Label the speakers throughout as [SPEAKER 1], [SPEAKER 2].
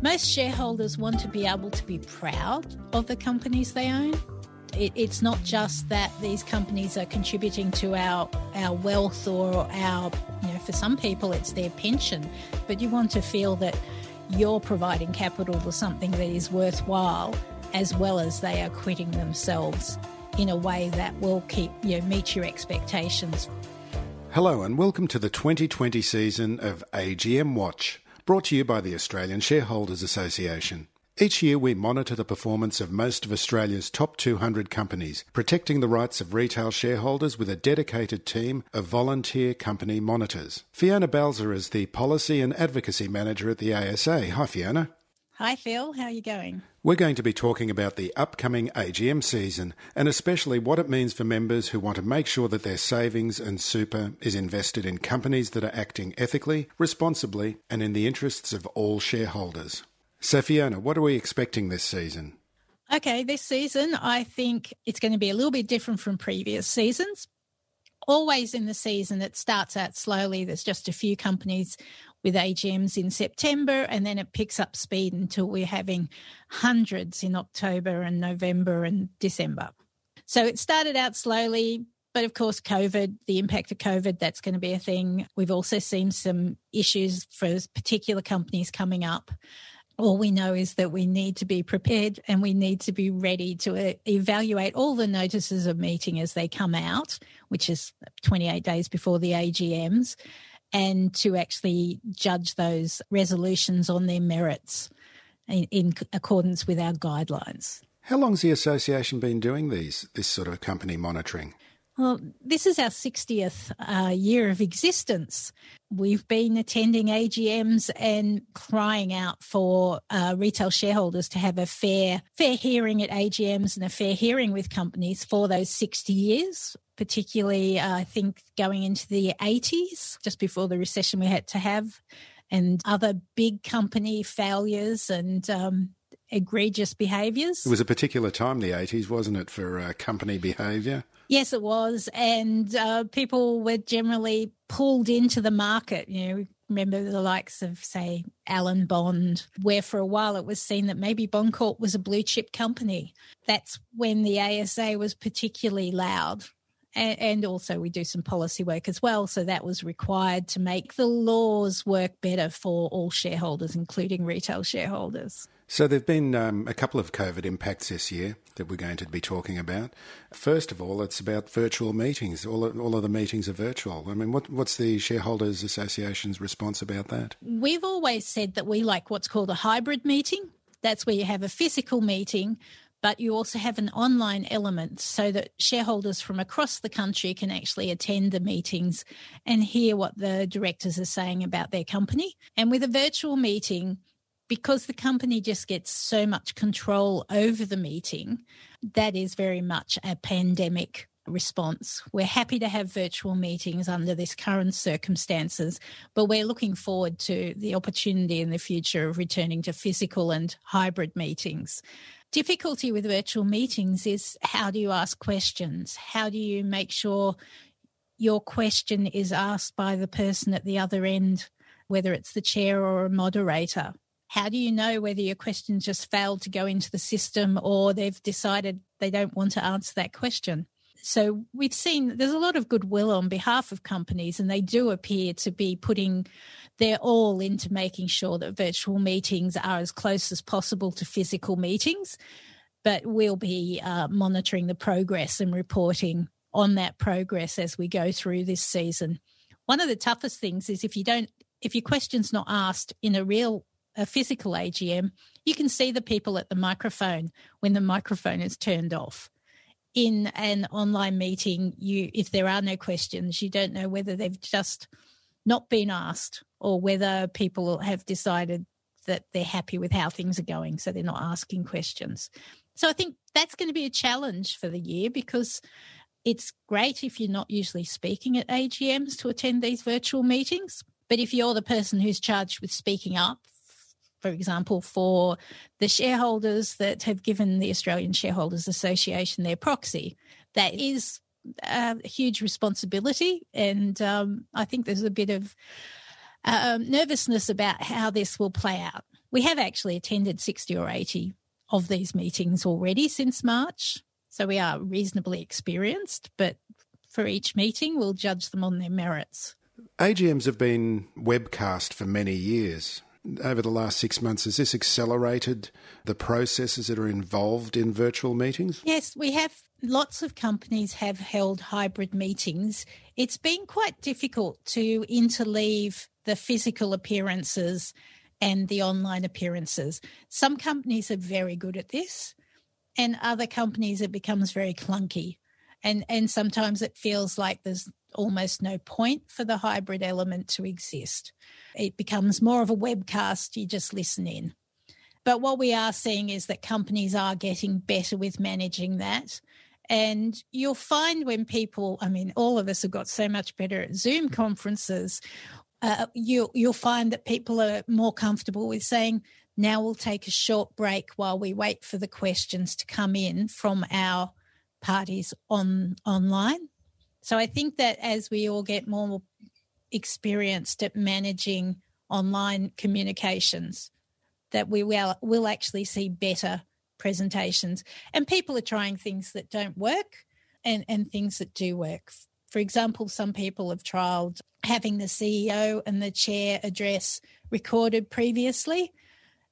[SPEAKER 1] Most shareholders want to be able to be proud of the companies they own. It, it's not just that these companies are contributing to our, our wealth or our, you know, for some people it's their pension, but you want to feel that you're providing capital for something that is worthwhile as well as they are quitting themselves in a way that will keep you know, meet your expectations.
[SPEAKER 2] Hello and welcome to the 2020 season of AGM Watch, brought to you by the Australian Shareholders Association. Each year we monitor the performance of most of Australia's top 200 companies, protecting the rights of retail shareholders with a dedicated team of volunteer company monitors. Fiona Balzer is the Policy and Advocacy Manager at the ASA. Hi Fiona.
[SPEAKER 1] Hi Phil, how are you going?
[SPEAKER 2] We're going to be talking about the upcoming AGM season and especially what it means for members who want to make sure that their savings and super is invested in companies that are acting ethically, responsibly, and in the interests of all shareholders. So, Fiona, what are we expecting this season?
[SPEAKER 1] Okay, this season I think it's going to be a little bit different from previous seasons. Always in the season, it starts out slowly. There's just a few companies with AGMs in September, and then it picks up speed until we're having hundreds in October and November and December. So it started out slowly, but of course, COVID, the impact of COVID, that's going to be a thing. We've also seen some issues for particular companies coming up. All we know is that we need to be prepared and we need to be ready to uh, evaluate all the notices of meeting as they come out, which is 28 days before the AGMs and to actually judge those resolutions on their merits in, in accordance with our guidelines.
[SPEAKER 2] How long's the association been doing these this sort of company monitoring?
[SPEAKER 1] Well, this is our 60th uh, year of existence. We've been attending AGMs and crying out for uh, retail shareholders to have a fair, fair hearing at AGMs and a fair hearing with companies for those 60 years. Particularly, uh, I think going into the 80s, just before the recession we had to have, and other big company failures and um, egregious behaviours.
[SPEAKER 2] It was a particular time, the 80s, wasn't it, for uh, company behaviour?
[SPEAKER 1] Yes, it was. And uh, people were generally pulled into the market. You know, remember the likes of, say, Alan Bond, where for a while it was seen that maybe Bondcorp was a blue chip company. That's when the ASA was particularly loud. And, also, we do some policy work as well. So, that was required to make the laws work better for all shareholders, including retail shareholders.
[SPEAKER 2] So, there have been um, a couple of COVID impacts this year that we're going to be talking about. First of all, it's about virtual meetings. All, all of the meetings are virtual. I mean, what, what's the Shareholders Association's response about that?
[SPEAKER 1] We've always said that we like what's called a hybrid meeting. That's where you have a physical meeting, but you also have an online element so that shareholders from across the country can actually attend the meetings and hear what the directors are saying about their company. And with a virtual meeting, because the company just gets so much control over the meeting, that is very much a pandemic response. We're happy to have virtual meetings under this current circumstances, but we're looking forward to the opportunity in the future of returning to physical and hybrid meetings. Difficulty with virtual meetings is how do you ask questions? How do you make sure your question is asked by the person at the other end, whether it's the chair or a moderator? how do you know whether your question just failed to go into the system or they've decided they don't want to answer that question? So we've seen there's a lot of goodwill on behalf of companies, and they do appear to be putting their all into making sure that virtual meetings are as close as possible to physical meetings. But we'll be uh, monitoring the progress and reporting on that progress as we go through this season. One of the toughest things is if you don't, if your question's not asked in a real a physical AGM, you can see the people at the microphone when the microphone is turned off. In an online meeting, you if there are no questions, you don't know whether they've just not been asked or whether people have decided that they're happy with how things are going, so they're not asking questions. So I think that's going to be a challenge for the year because it's great if you're not usually speaking at AGMs to attend these virtual meetings. But if you're the person who's charged with speaking up for example, for the shareholders that have given the Australian Shareholders Association their proxy. That is a huge responsibility. And um, I think there's a bit of uh, nervousness about how this will play out. We have actually attended 60 or 80 of these meetings already since March. So we are reasonably experienced, but for each meeting, we'll judge them on their merits.
[SPEAKER 2] AGMs have been webcast for many years. Over the last six months, has this accelerated the processes that are involved in virtual meetings?
[SPEAKER 1] Yes, we have. Lots of companies have held hybrid meetings. It's been quite difficult to interleave the physical appearances and the online appearances. Some companies are very good at this, and other companies it becomes very clunky. And, and sometimes it feels like there's almost no point for the hybrid element to exist. It becomes more of a webcast, you just listen in. But what we are seeing is that companies are getting better with managing that. And you'll find when people, I mean, all of us have got so much better at Zoom conferences. Uh, you, you'll find that people are more comfortable with saying, now we'll take a short break while we wait for the questions to come in from our parties on online. So I think that as we all get more experienced at managing online communications, that we will will actually see better presentations. And people are trying things that don't work and, and things that do work. For example, some people have trialed having the CEO and the chair address recorded previously,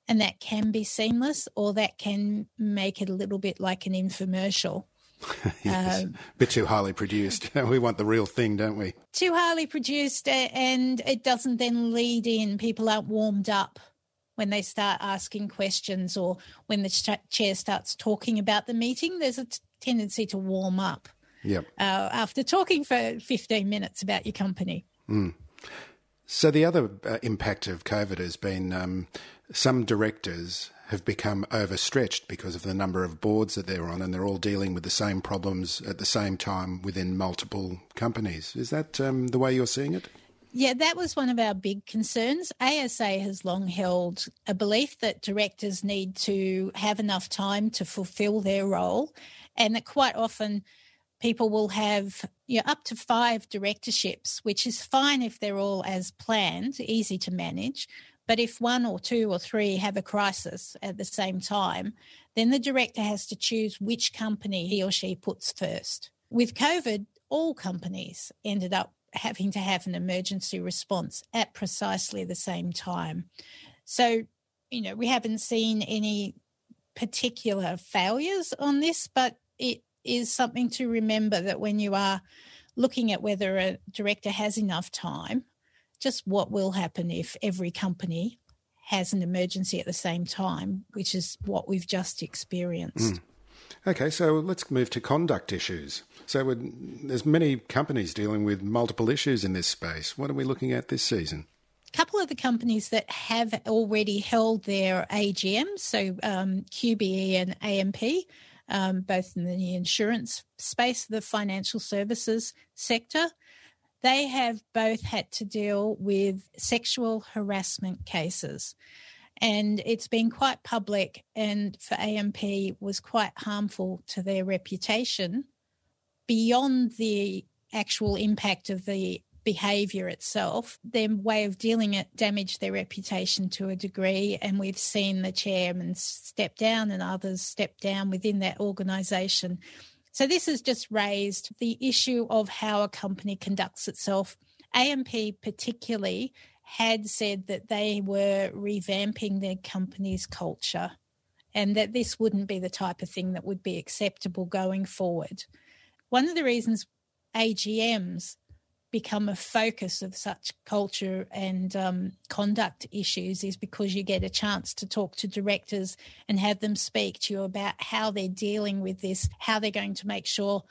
[SPEAKER 1] and that can be seamless, or that can make it a little bit like an infomercial.
[SPEAKER 2] yes. Um, a bit too highly produced. we want the real thing, don't we?
[SPEAKER 1] Too highly produced, and it doesn't then lead in. People aren't warmed up when they start asking questions or when the chair starts talking about the meeting. There's a t- tendency to warm up.
[SPEAKER 2] Yep.
[SPEAKER 1] Uh, after talking for 15 minutes about your company.
[SPEAKER 2] Mm. So the other uh, impact of COVID has been um, some directors have become overstretched because of the number of boards that they're on, and they're all dealing with the same problems at the same time within multiple companies. Is that um, the way you're seeing it?
[SPEAKER 1] Yeah, that was one of our big concerns. ASA has long held a belief that directors need to have enough time to fulfill their role, and that quite often people will have you know, up to five directorships, which is fine if they're all as planned, easy to manage. But if one or two or three have a crisis at the same time, then the director has to choose which company he or she puts first. With COVID, all companies ended up having to have an emergency response at precisely the same time. So, you know, we haven't seen any particular failures on this, but it is something to remember that when you are looking at whether a director has enough time, just what will happen if every company has an emergency at the same time, which is what we've just experienced. Mm.
[SPEAKER 2] Okay, so let's move to conduct issues. So there's many companies dealing with multiple issues in this space. What are we looking at this season?
[SPEAKER 1] A couple of the companies that have already held their AGMs, so um, QBE and AMP, um, both in the insurance space, the financial services sector, they have both had to deal with sexual harassment cases. And it's been quite public, and for AMP was quite harmful to their reputation beyond the actual impact of the behaviour itself. Their way of dealing it damaged their reputation to a degree, and we've seen the chairman step down and others step down within that organisation. So this has just raised the issue of how a company conducts itself. AMP particularly had said that they were revamping their company's culture and that this wouldn't be the type of thing that would be acceptable going forward. One of the reasons AGMs become a focus of such culture and um, conduct issues is because you get a chance to talk to directors and have them speak to you about how they're dealing with this, how they're going to make sure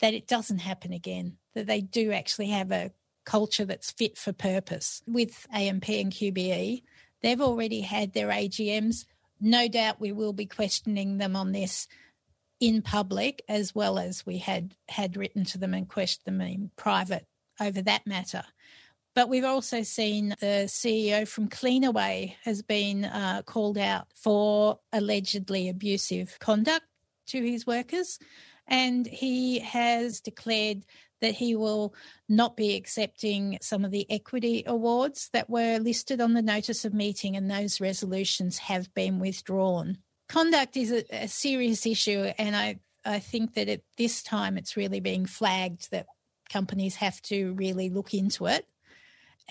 [SPEAKER 1] that it doesn't happen again, that they do actually have a culture that's fit for purpose. With AMP and QBE, they've already had their AGMs. No doubt we will be questioning them on this in public as well as we had had written to them and questioned them in private over that matter. But we've also seen the CEO from Cleanaway has been uh, called out for allegedly abusive conduct to his workers. And he has declared that he will not be accepting some of the equity awards that were listed on the notice of meeting, and those resolutions have been withdrawn. Conduct is a, a serious issue, and I, I think that at this time it's really being flagged that companies have to really look into it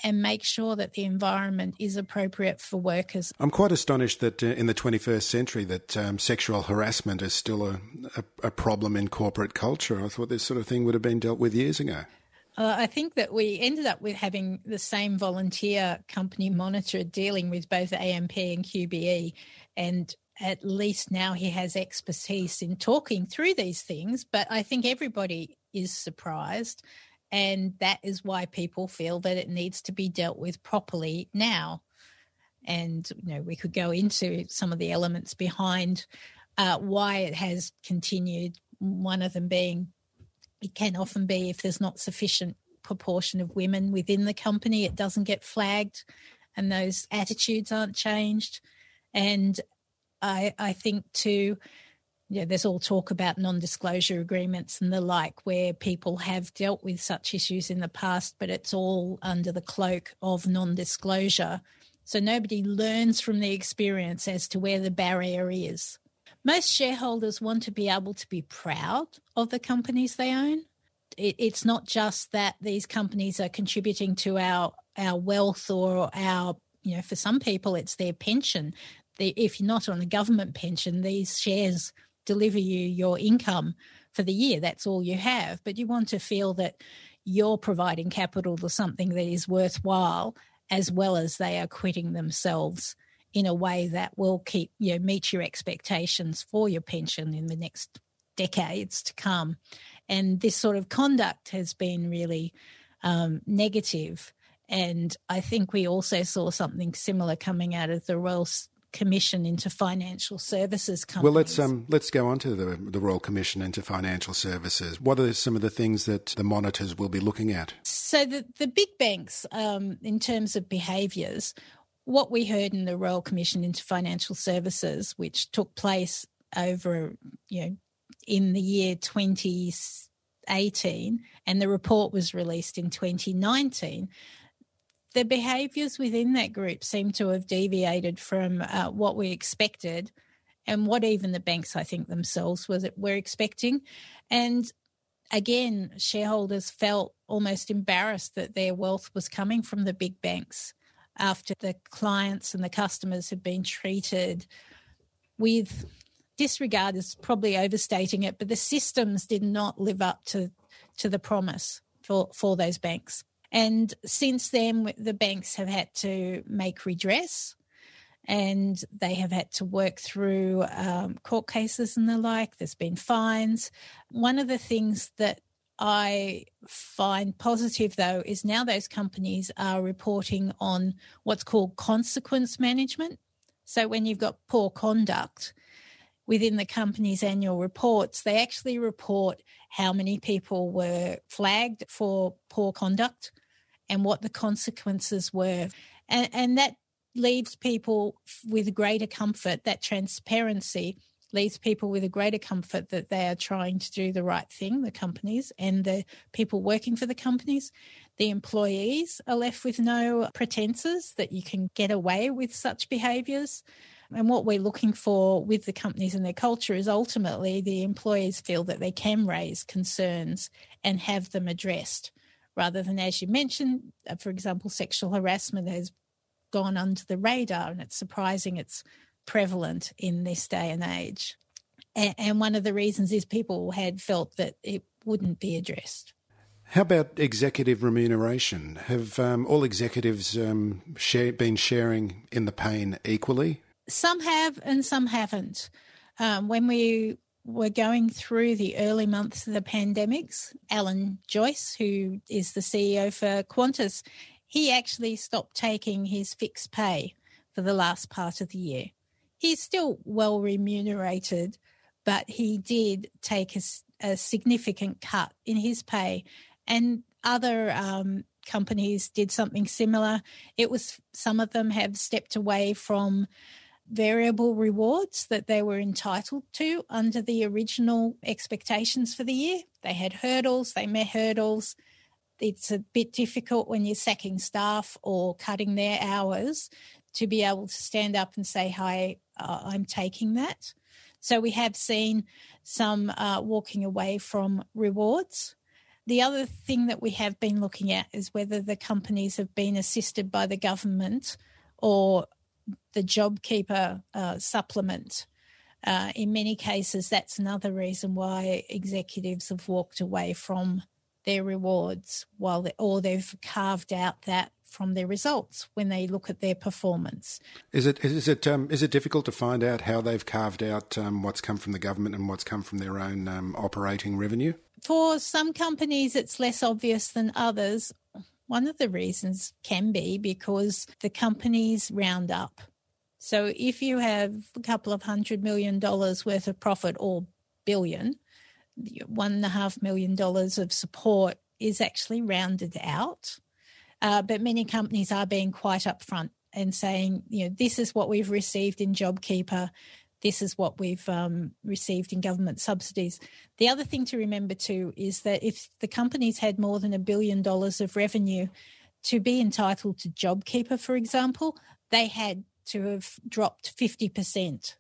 [SPEAKER 1] and make sure that the environment is appropriate for workers.
[SPEAKER 2] I'm quite astonished that uh, in the 21st century that um, sexual harassment is still a, a, a, problem in corporate culture. I thought this sort of thing would have been dealt with years ago.
[SPEAKER 1] Uh, I think that we ended up with having the same volunteer company monitor dealing with both AMP and QBE, and at least now he has expertise in talking through these things. But I think everybody is surprised and that is why people feel that it needs to be dealt with properly now. And, you know, we could go into some of the elements behind uh, why it has continued. One of them being it can often be if there's not sufficient proportion of women within the company, it doesn't get flagged and those attitudes aren't changed. And I, I think too, yeah, there's all talk about non disclosure agreements and the like, where people have dealt with such issues in the past, but it's all under the cloak of non disclosure. So nobody learns from the experience as to where the barrier is. Most shareholders want to be able to be proud of the companies they own. It, it's not just that these companies are contributing to our, our wealth or our, you know, for some people, it's their pension. The, if you're not on a government pension, these shares deliver you your income for the year. That's all you have. But you want to feel that you're providing capital to something that is worthwhile, as well as they are quitting themselves in a way that will keep you know, meet your expectations for your pension in the next decades to come. And this sort of conduct has been really um, negative. And I think we also saw something similar coming out of the Royal Commission into financial services companies.
[SPEAKER 2] Well, let's um, let's go on to the the Royal Commission into financial services. What are some of the things that the monitors will be looking at?
[SPEAKER 1] So the the big banks, um, in terms of behaviours, what we heard in the Royal Commission into Financial Services, which took place over you know in the year 2018, and the report was released in 2019 the behaviours within that group seem to have deviated from uh, what we expected and what even the banks, I think, themselves was were expecting. And again, shareholders felt almost embarrassed that their wealth was coming from the big banks after the clients and the customers had been treated with disregard is probably overstating it, but the systems did not live up to to the promise for, for those banks. And since then, the banks have had to make redress and they have had to work through um, court cases and the like. There's been fines. One of the things that I find positive, though, is now those companies are reporting on what's called consequence management. So when you've got poor conduct, within the company's annual reports, they actually report how many people were flagged for poor conduct and what the consequences were. And, and that leaves people with greater comfort, that transparency leaves people with a greater comfort that they are trying to do the right thing, the companies and the people working for the companies. The employees are left with no pretenses that you can get away with such behaviours. And what we're looking for with the companies and their culture is ultimately the employees feel that they can raise concerns and have them addressed rather than, as you mentioned, uh, for example, sexual harassment has gone under the radar. And it's surprising it's prevalent in this day and age. And, and one of the reasons is people had felt that it wouldn't be addressed.
[SPEAKER 2] How about executive remuneration? Have um, all executives um, share, been sharing in the pain equally?
[SPEAKER 1] Some have and some haven't. Um, when we were going through the early months of the pandemics, Alan Joyce, who is the CEO for Qantas, he actually stopped taking his fixed pay for the last part of the year. He's still well remunerated, but he did take a, a significant cut in his pay. And other um, companies did something similar. It was some of them have stepped away from variable rewards that they were entitled to under the original expectations for the year. They had hurdles, they met hurdles. It's a bit difficult when you're sacking staff or cutting their hours to be able to stand up and say, Hi, uh, I'm taking that. So we have seen some uh, walking away from rewards. The other thing that we have been looking at is whether the companies have been assisted by the government or the JobKeeper uh, supplement. Uh, in many cases, that's another reason why executives have walked away from their rewards while they, or they've carved out that from their results when they look at their performance.
[SPEAKER 2] Is it is it um, is it difficult to find out how they've carved out um, what's come from the government and what's come from their own um, operating revenue?
[SPEAKER 1] For some companies, it's less obvious than others. One of the reasons can be because the companies round up. So if you have a couple of hundred million dollars worth of profit or billion, one and a half million dollars of support is actually rounded out. Uh, but many companies are being quite upfront and saying, you know, this is what we've received in JobKeeper this is what we've um, received in government subsidies. The other thing to remember too is that if the companies had more than a billion dollars of revenue, to be entitled to JobKeeper, for example, they had to have dropped 50%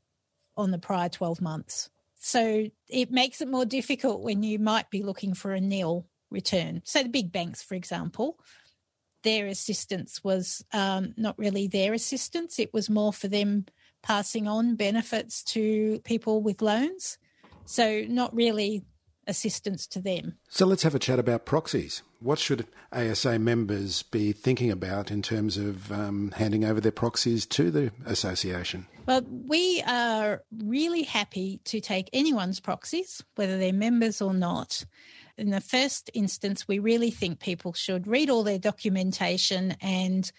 [SPEAKER 1] on the prior 12 months. So it makes it more difficult when you might be looking for a nil return. So the big banks, for example, their assistance was um, not really their assistance, it was more for them passing on benefits to people with loans. So, not really assistance to them.
[SPEAKER 2] So, let's have a chat about proxies. What should ASA members be thinking about in terms of um, handing over their proxies to the association?
[SPEAKER 1] Well, we are really happy to take anyone's proxies, whether they're members or not. In the first instance, we really think people should read all their documentation and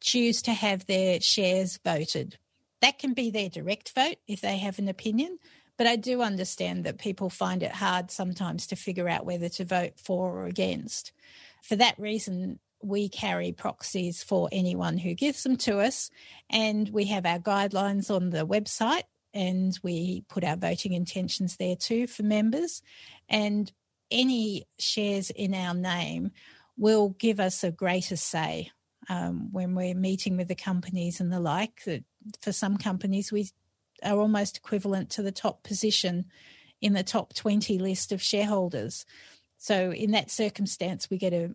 [SPEAKER 1] choose to have their shares voted that can be their direct vote if they have an opinion. But I do understand that people find it hard sometimes to figure out whether to vote for or against. For that reason, we carry proxies for anyone who gives them to us, and we have our guidelines on the website, and we put our voting intentions there too for members. And any shares in our name will give us a greater say um, when we're meeting with the companies and the like. That for some companies, we are almost equivalent to the top position in the top 20 list of shareholders. So, in that circumstance, we get a,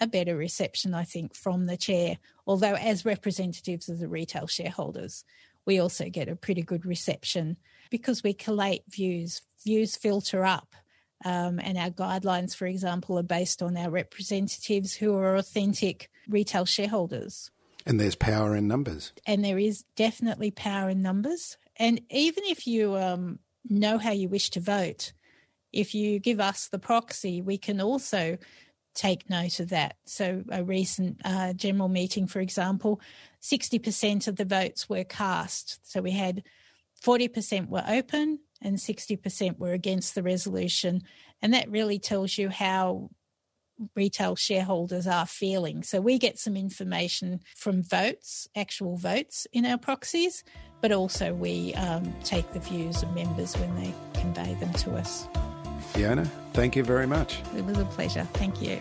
[SPEAKER 1] a better reception, I think, from the chair. Although, as representatives of the retail shareholders, we also get a pretty good reception because we collate views. Views filter up, um, and our guidelines, for example, are based on our representatives who are authentic retail shareholders.
[SPEAKER 2] And there's power in numbers.
[SPEAKER 1] And there is definitely power in numbers. And even if you um, know how you wish to vote, if you give us the proxy, we can also take note of that. So, a recent uh, general meeting, for example, 60% of the votes were cast. So, we had 40% were open and 60% were against the resolution. And that really tells you how retail shareholders are feeling. So we get some information from votes, actual votes in our proxies, but also we um, take the views of members when they convey them to us.
[SPEAKER 2] Fiona, thank you very much.
[SPEAKER 1] It was a pleasure. Thank you.